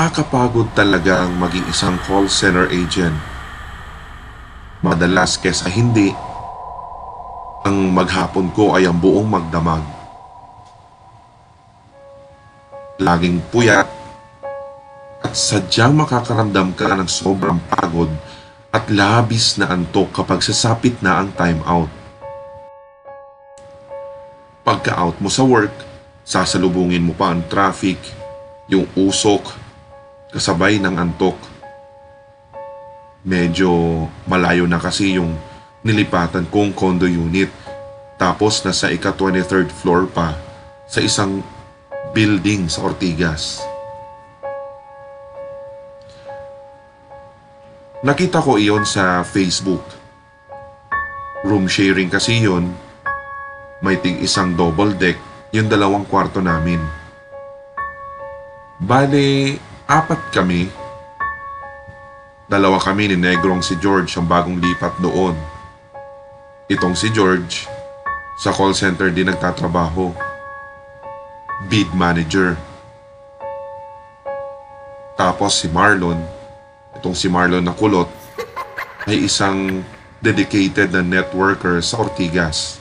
Nakakapagod talaga ang maging isang call center agent. Madalas kesa hindi, ang maghapon ko ay ang buong magdamag. Laging puyat at sadyang makakaramdam ka ng sobrang pagod at labis na antok kapag sasapit na ang time out. Pagka-out mo sa work, sasalubungin mo pa ang traffic, yung usok, kasabay ng antok. Medyo malayo na kasi yung nilipatan kong condo unit. Tapos nasa ika-23rd floor pa sa isang building sa Ortigas. Nakita ko iyon sa Facebook. Room sharing kasi yun. May ting isang double deck, yung dalawang kwarto namin. Bale, apat kami. Dalawa kami ni Negrong si George ang bagong lipat doon. Itong si George, sa call center din nagtatrabaho. Bid manager. Tapos si Marlon, itong si Marlon na kulot, ay isang dedicated na networker sa Ortigas.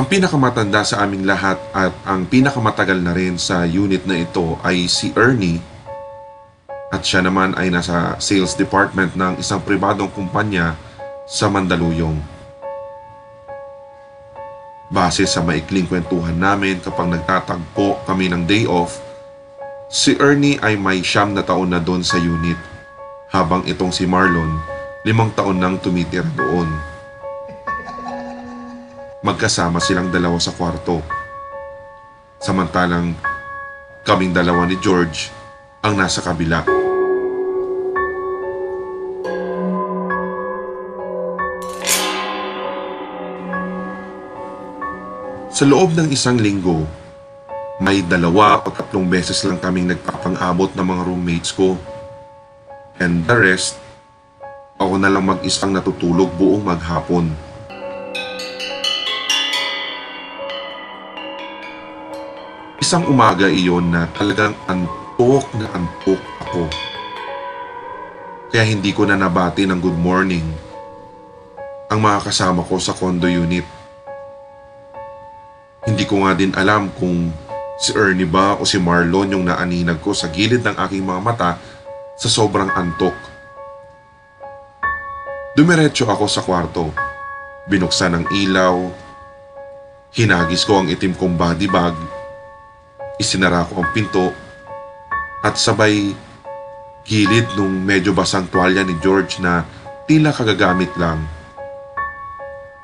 Ang pinakamatanda sa aming lahat at ang pinakamatagal na rin sa unit na ito ay si Ernie at siya naman ay nasa sales department ng isang pribadong kumpanya sa Mandaluyong. Base sa maikling kwentuhan namin kapag nagtatagpo kami ng day off, si Ernie ay may siyam na taon na doon sa unit habang itong si Marlon limang taon nang tumitira doon. Magkasama silang dalawa sa kwarto. Samantalang kaming dalawa ni George ang nasa kabila. Sa loob ng isang linggo, may dalawa o tatlong beses lang kaming nagpapang-abot ng mga roommates ko. And the rest, ako na lang mag-isang natutulog buong maghapon. Isang umaga iyon na talagang antok na antok ako. Kaya hindi ko na nabati ng good morning ang mga kasama ko sa condo unit. Hindi ko nga din alam kung si Ernie ba o si Marlon yung naaninag ko sa gilid ng aking mga mata sa sobrang antok. Dumiretso ako sa kwarto. Binuksan ang ilaw. Hinagis ko ang itim kong body bag. Isinara ko ang pinto. At sabay gilid nung medyo basang tuwalya ni George na tila kagagamit lang.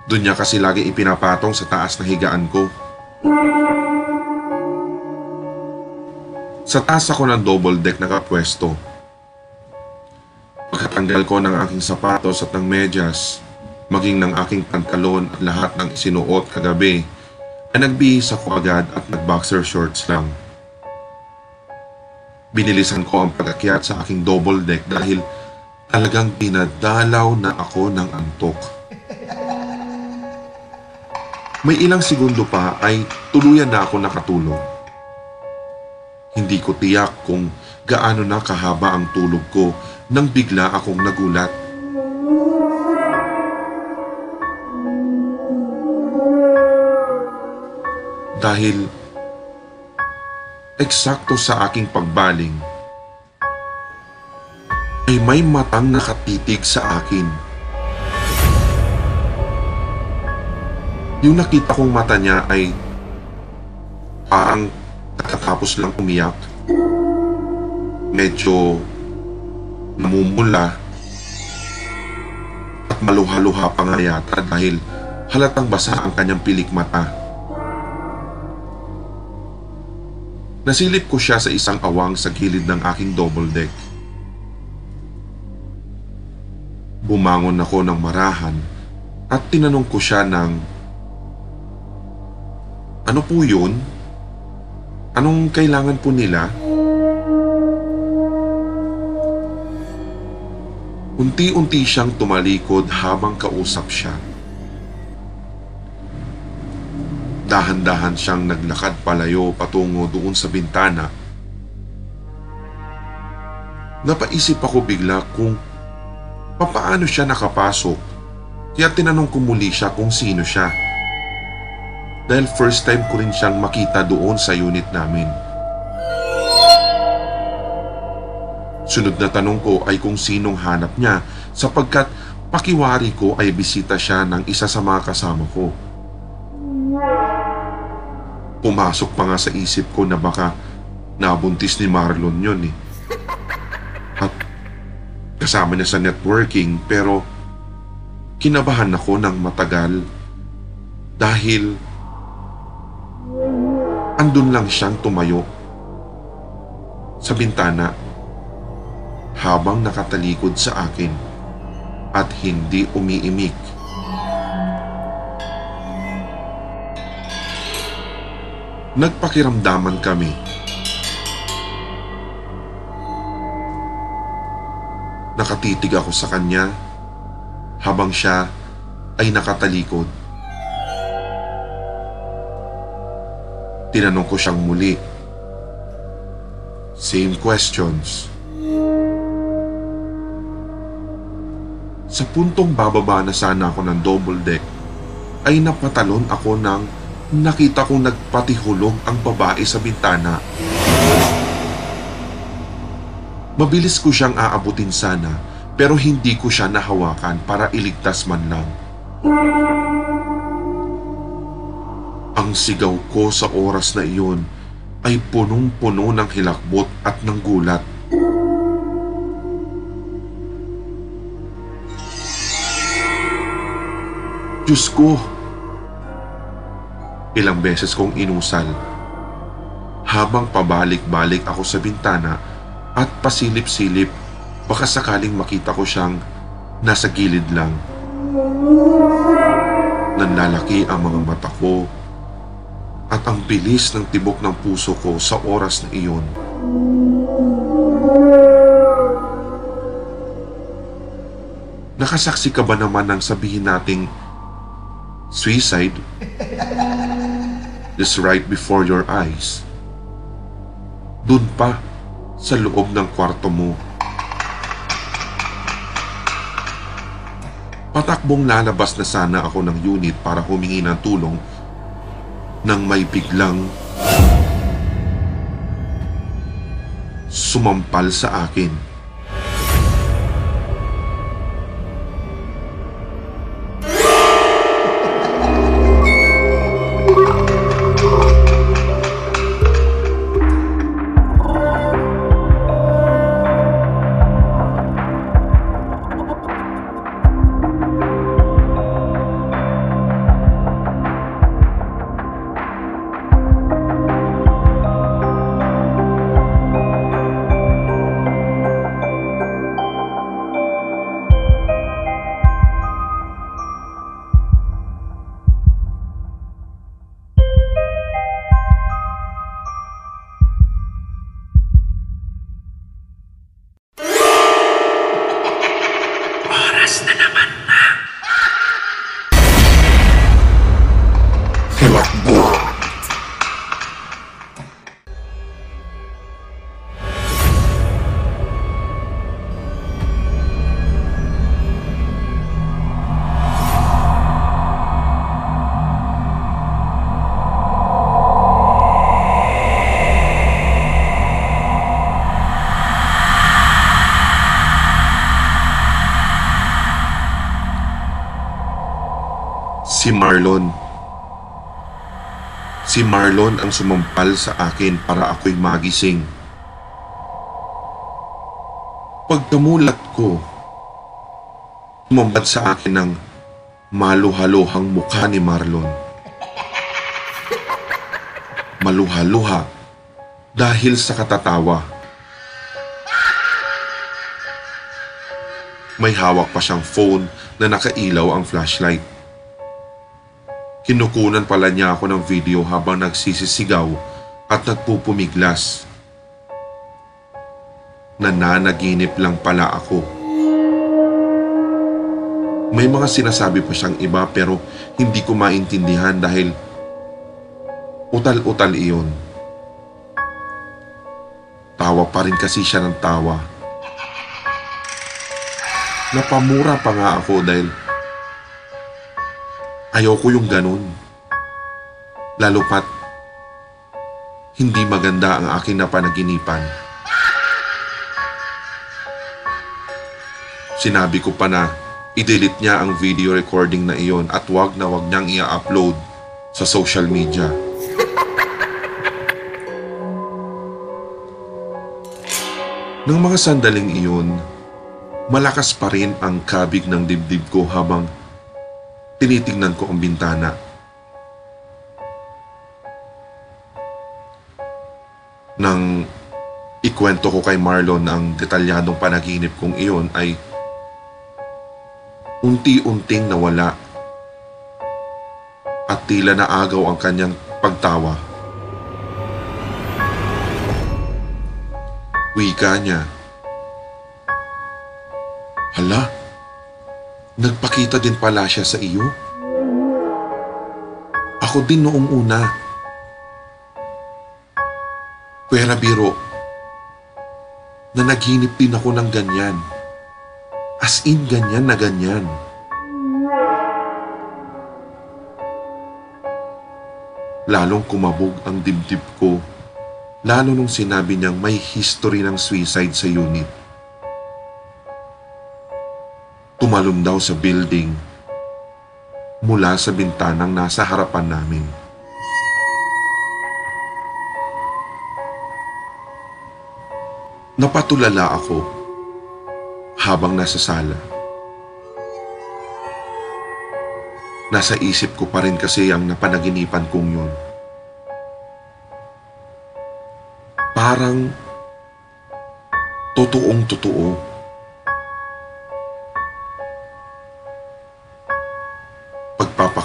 Doon niya kasi lagi ipinapatong sa taas na higaan ko. Sa taas ako ng double deck nakapwesto. Pagkatanggal ko ng aking sapatos at ng medyas, maging ng aking pantalon at lahat ng isinuot kagabi, ay nagbihis ako agad at nag-boxer shorts lang. Binilisan ko ang pag-akyat sa aking double deck dahil talagang pinadalaw na ako ng antok. May ilang segundo pa ay tuluyan na ako nakatulog. Hindi ko tiyak kung gaano na kahaba ang tulog ko nang bigla akong nagulat. Dahil eksakto sa aking pagbaling ay may matang nakatitig sa akin. Yung nakita kong mata niya ay parang Nakatapos lang umiyak. Medyo namumula at maluha-luha pa nga yata dahil halatang basa ang kanyang pilik mata. Nasilip ko siya sa isang awang sa gilid ng aking double deck. Bumangon ako ng marahan at tinanong ko siya ng Ano po yun? Anong kailangan po nila? Unti-unti siyang tumalikod habang kausap siya. Dahan-dahan siyang naglakad palayo patungo doon sa bintana. Napaisip ako bigla kung papaano siya nakapasok kaya tinanong ko muli siya kung sino siya. Dahil first time ko rin siyang makita doon sa unit namin. Sunod na tanong ko ay kung sinong hanap niya sapagkat pakiwari ko ay bisita siya ng isa sa mga kasama ko. Pumasok pa nga sa isip ko na baka nabuntis ni Marlon yun eh. At kasama niya sa networking pero kinabahan ako ng matagal dahil andun lang siyang tumayo sa bintana habang nakatalikod sa akin at hindi umiimik. Nagpakiramdaman kami. Nakatitig ako sa kanya habang siya ay nakatalikod. Tinanong ko siyang muli. Same questions. Sa puntong bababa na sana ako ng double deck, ay napatalon ako nang nakita kong nagpatihulog ang babae sa bintana. Mabilis ko siyang aabutin sana pero hindi ko siya nahawakan para iligtas man lang. Ang sigaw ko sa oras na iyon ay punong-puno ng hilakbot at ng gulat. Diyos ko! Ilang beses kong inusal. Habang pabalik-balik ako sa bintana at pasilip-silip, baka sakaling makita ko siyang nasa gilid lang. Nanlalaki ang mga mata ko at ang bilis ng tibok ng puso ko sa oras na iyon. Nakasaksi ka ba naman ng sabihin nating suicide just right before your eyes? Doon pa sa loob ng kwarto mo. Patakbong lalabas na sana ako ng unit para humingi ng tulong nang may biglang sumampal sa akin. Marlon. Si Marlon ang sumampal sa akin para ako'y magising. Pagkamulat ko, tumambad sa akin ng maluhaluhang mukha ni Marlon. Maluha-luha dahil sa katatawa. May hawak pa siyang phone na nakailaw ang flashlight. Kinukunan pala niya ako ng video habang nagsisisigaw at nagpupumiglas. Nananaginip lang pala ako. May mga sinasabi pa siyang iba pero hindi ko maintindihan dahil Utal-utal iyon. Tawa pa rin kasi siya ng tawa. Napamura pa nga ako dahil ayoko yung ganun. Lalo pat hindi maganda ang aking napanaginipan. Sinabi ko pa na i-delete niya ang video recording na iyon at wag na wag niyang i-upload sa social media. Nang mga sandaling iyon, malakas pa rin ang kabig ng dibdib ko habang tinitingnan ko ang bintana. Nang ikwento ko kay Marlon ang detalyadong panaginip kong iyon ay unti-unting nawala at tila naagaw ang kanyang pagtawa. Wika niya. Hala, nagpakita din pala siya sa iyo? Ako din noong una. Pwera biro, na naghinip din ako ng ganyan. As in ganyan na ganyan. Lalong kumabog ang dibdib ko lalo nung sinabi niyang may history ng suicide sa unit. Tumalon daw sa building mula sa bintanang nasa harapan namin. Napatulala ako habang nasa sala. Nasa isip ko pa rin kasi ang napanaginipan kong yun. Parang totoong totoo.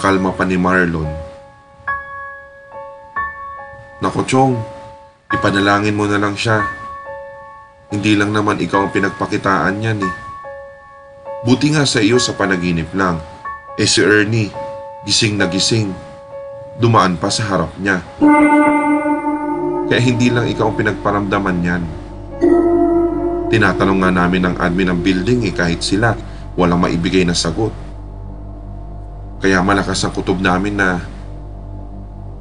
Pagpapakalma pa ni Marlon. Nako Chong, ipanalangin mo na lang siya. Hindi lang naman ikaw ang pinagpakitaan niyan eh. Buti nga sa iyo sa panaginip lang. Eh si Ernie, gising na gising. Dumaan pa sa harap niya. Kaya hindi lang ikaw ang pinagparamdaman niyan. Tinatanong nga namin ng admin ng building eh kahit sila walang maibigay na sagot. Kaya malakas ang kutob namin na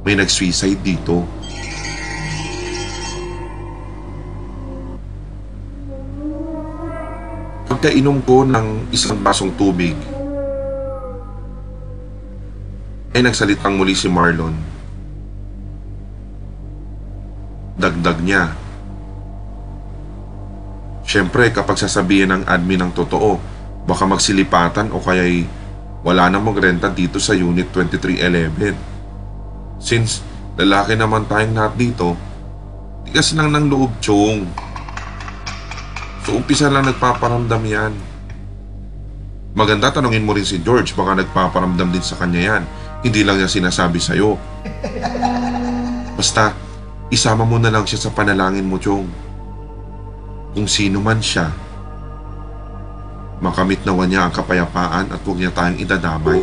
may nag-suicide dito. Pagkainom ko ng isang basong tubig, ay nagsalitang muli si Marlon. Dagdag niya. Siyempre kapag sasabihin ng admin ng totoo, baka magsilipatan o kaya'y wala namang renta dito sa Unit 2311. Since lalaki naman tayong lahat dito, tigas lang ng loob, chong. So umpisa lang nagpaparamdam yan. Maganda tanungin mo rin si George, baka nagpaparamdam din sa kanya yan. Hindi lang niya sinasabi sa'yo. Basta, isama mo na lang siya sa panalangin mo, Chong. Kung sino man siya, makamit nawa niya ang kapayapaan at huwag niya tayong idadamay.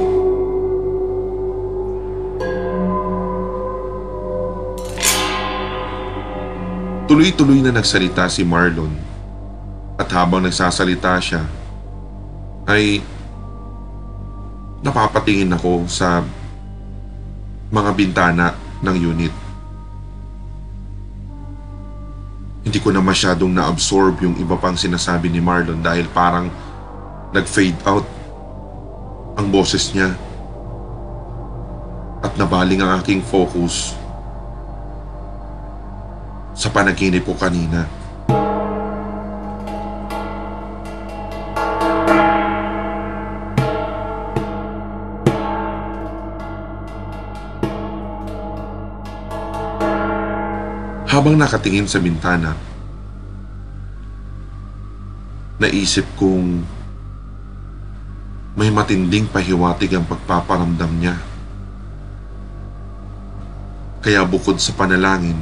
Tuloy-tuloy na nagsalita si Marlon at habang nagsasalita siya ay napapatingin ako sa mga bintana ng unit. Hindi ko na masyadong na-absorb yung iba pang sinasabi ni Marlon dahil parang nag-fade out ang boses niya at nabaling ang aking focus sa panaginip ko kanina. Habang nakatingin sa bintana, naisip kong may matinding pahiwatig ang pagpaparamdam niya. Kaya bukod sa panalangin,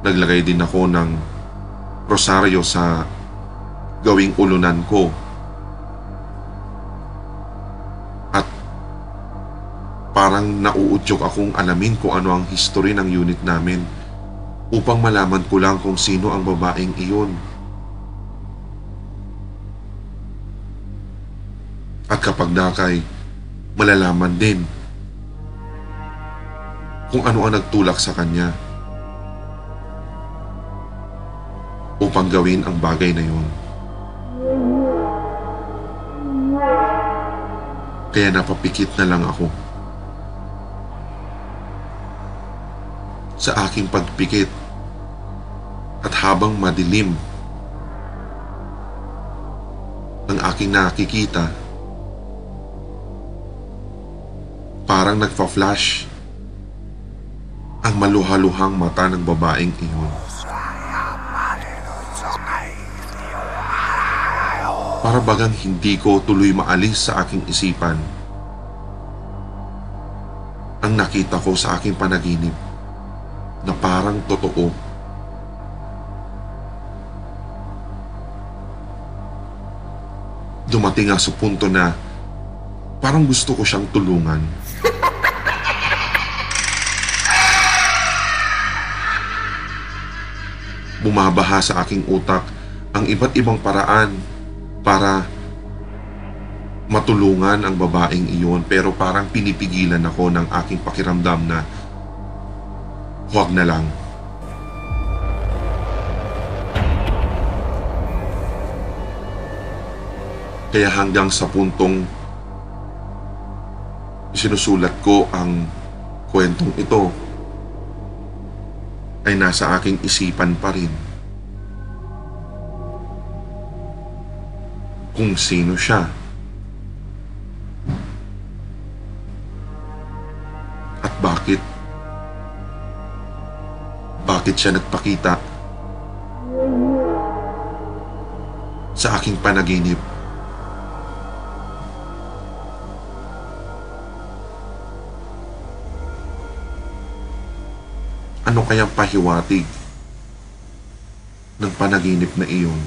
naglagay din ako ng rosaryo sa gawing ulunan ko. At para Parang nauudyok akong alamin kung ano ang history ng unit namin upang malaman ko lang kung sino ang babaeng iyon. Kapag nakay, malalaman din kung ano ang nagtulak sa kanya upang gawin ang bagay na yun. Kaya napapikit na lang ako. Sa aking pagpikit at habang madilim ang aking nakikita, parang nagpa-flash ang maluhaluhang mata ng babaeng iyon. Para bagang hindi ko tuloy maalis sa aking isipan. Ang nakita ko sa aking panaginip na parang totoo. Dumating nga sa punto na parang gusto ko siyang tulungan. Bumabaha sa aking utak ang iba't ibang paraan para matulungan ang babaeng iyon pero parang pinipigilan ako ng aking pakiramdam na huwag na lang. Kaya hanggang sa puntong sinusulat ko ang kwentong ito ay nasa aking isipan pa rin. Kung sino siya. At bakit? Bakit siya nagpakita sa aking panaginip? Ano kayang pahiwatig ng panaginip na iyon?